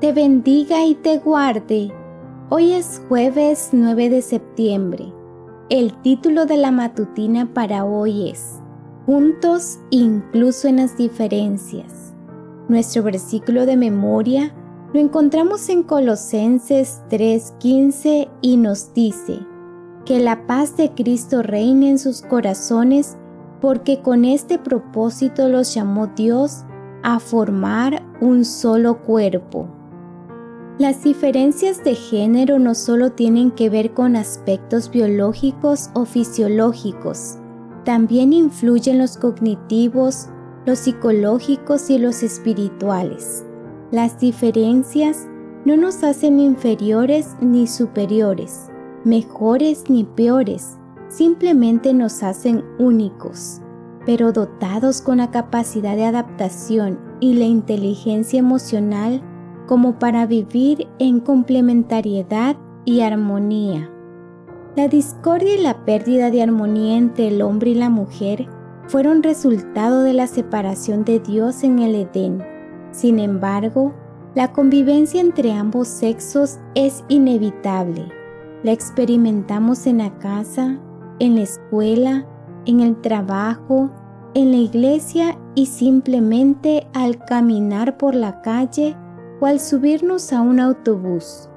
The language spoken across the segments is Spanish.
te bendiga y te guarde. Hoy es jueves 9 de septiembre. El título de la matutina para hoy es Juntos incluso en las diferencias. Nuestro versículo de memoria lo encontramos en Colosenses 3:15 y nos dice, que la paz de Cristo reine en sus corazones porque con este propósito los llamó Dios a formar un solo cuerpo. Las diferencias de género no solo tienen que ver con aspectos biológicos o fisiológicos, también influyen los cognitivos, los psicológicos y los espirituales. Las diferencias no nos hacen inferiores ni superiores, mejores ni peores, simplemente nos hacen únicos, pero dotados con la capacidad de adaptación y la inteligencia emocional como para vivir en complementariedad y armonía. La discordia y la pérdida de armonía entre el hombre y la mujer fueron resultado de la separación de Dios en el Edén. Sin embargo, la convivencia entre ambos sexos es inevitable. La experimentamos en la casa, en la escuela, en el trabajo, en la iglesia y simplemente al caminar por la calle o al subirnos a un autobús.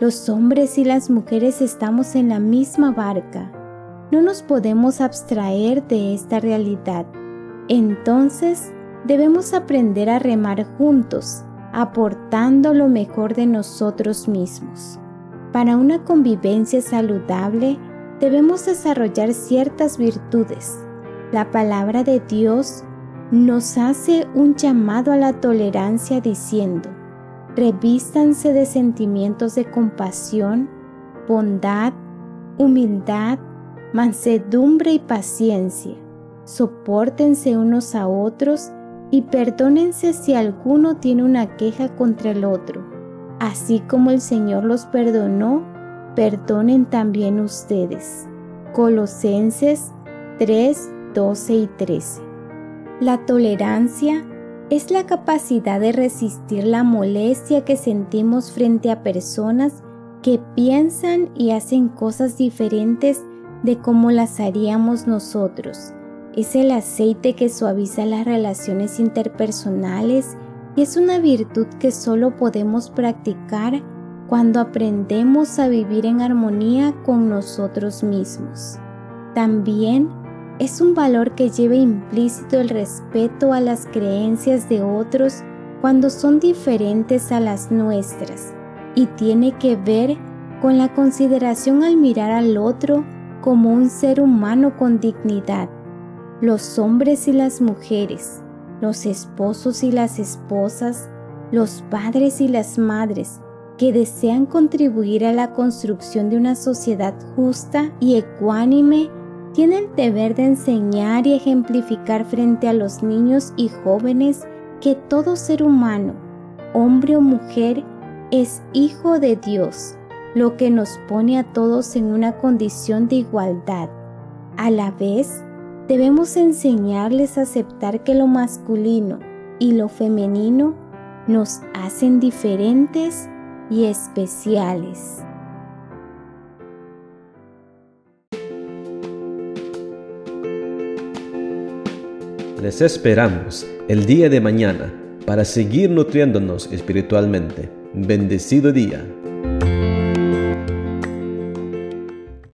Los hombres y las mujeres estamos en la misma barca. No nos podemos abstraer de esta realidad. Entonces, debemos aprender a remar juntos, aportando lo mejor de nosotros mismos. Para una convivencia saludable, debemos desarrollar ciertas virtudes. La palabra de Dios nos hace un llamado a la tolerancia diciendo, revístanse de sentimientos de compasión, bondad, humildad, mansedumbre y paciencia. Sopórtense unos a otros y perdónense si alguno tiene una queja contra el otro. Así como el Señor los perdonó, perdonen también ustedes. Colosenses 3, 12 y 13. La tolerancia es la capacidad de resistir la molestia que sentimos frente a personas que piensan y hacen cosas diferentes de como las haríamos nosotros. Es el aceite que suaviza las relaciones interpersonales y es una virtud que solo podemos practicar cuando aprendemos a vivir en armonía con nosotros mismos. También es un valor que lleva implícito el respeto a las creencias de otros cuando son diferentes a las nuestras y tiene que ver con la consideración al mirar al otro como un ser humano con dignidad. Los hombres y las mujeres, los esposos y las esposas, los padres y las madres que desean contribuir a la construcción de una sociedad justa y ecuánime tiene el deber de enseñar y ejemplificar frente a los niños y jóvenes que todo ser humano, hombre o mujer, es hijo de Dios, lo que nos pone a todos en una condición de igualdad. A la vez, debemos enseñarles a aceptar que lo masculino y lo femenino nos hacen diferentes y especiales. Les esperamos el día de mañana para seguir nutriéndonos espiritualmente. Bendecido día.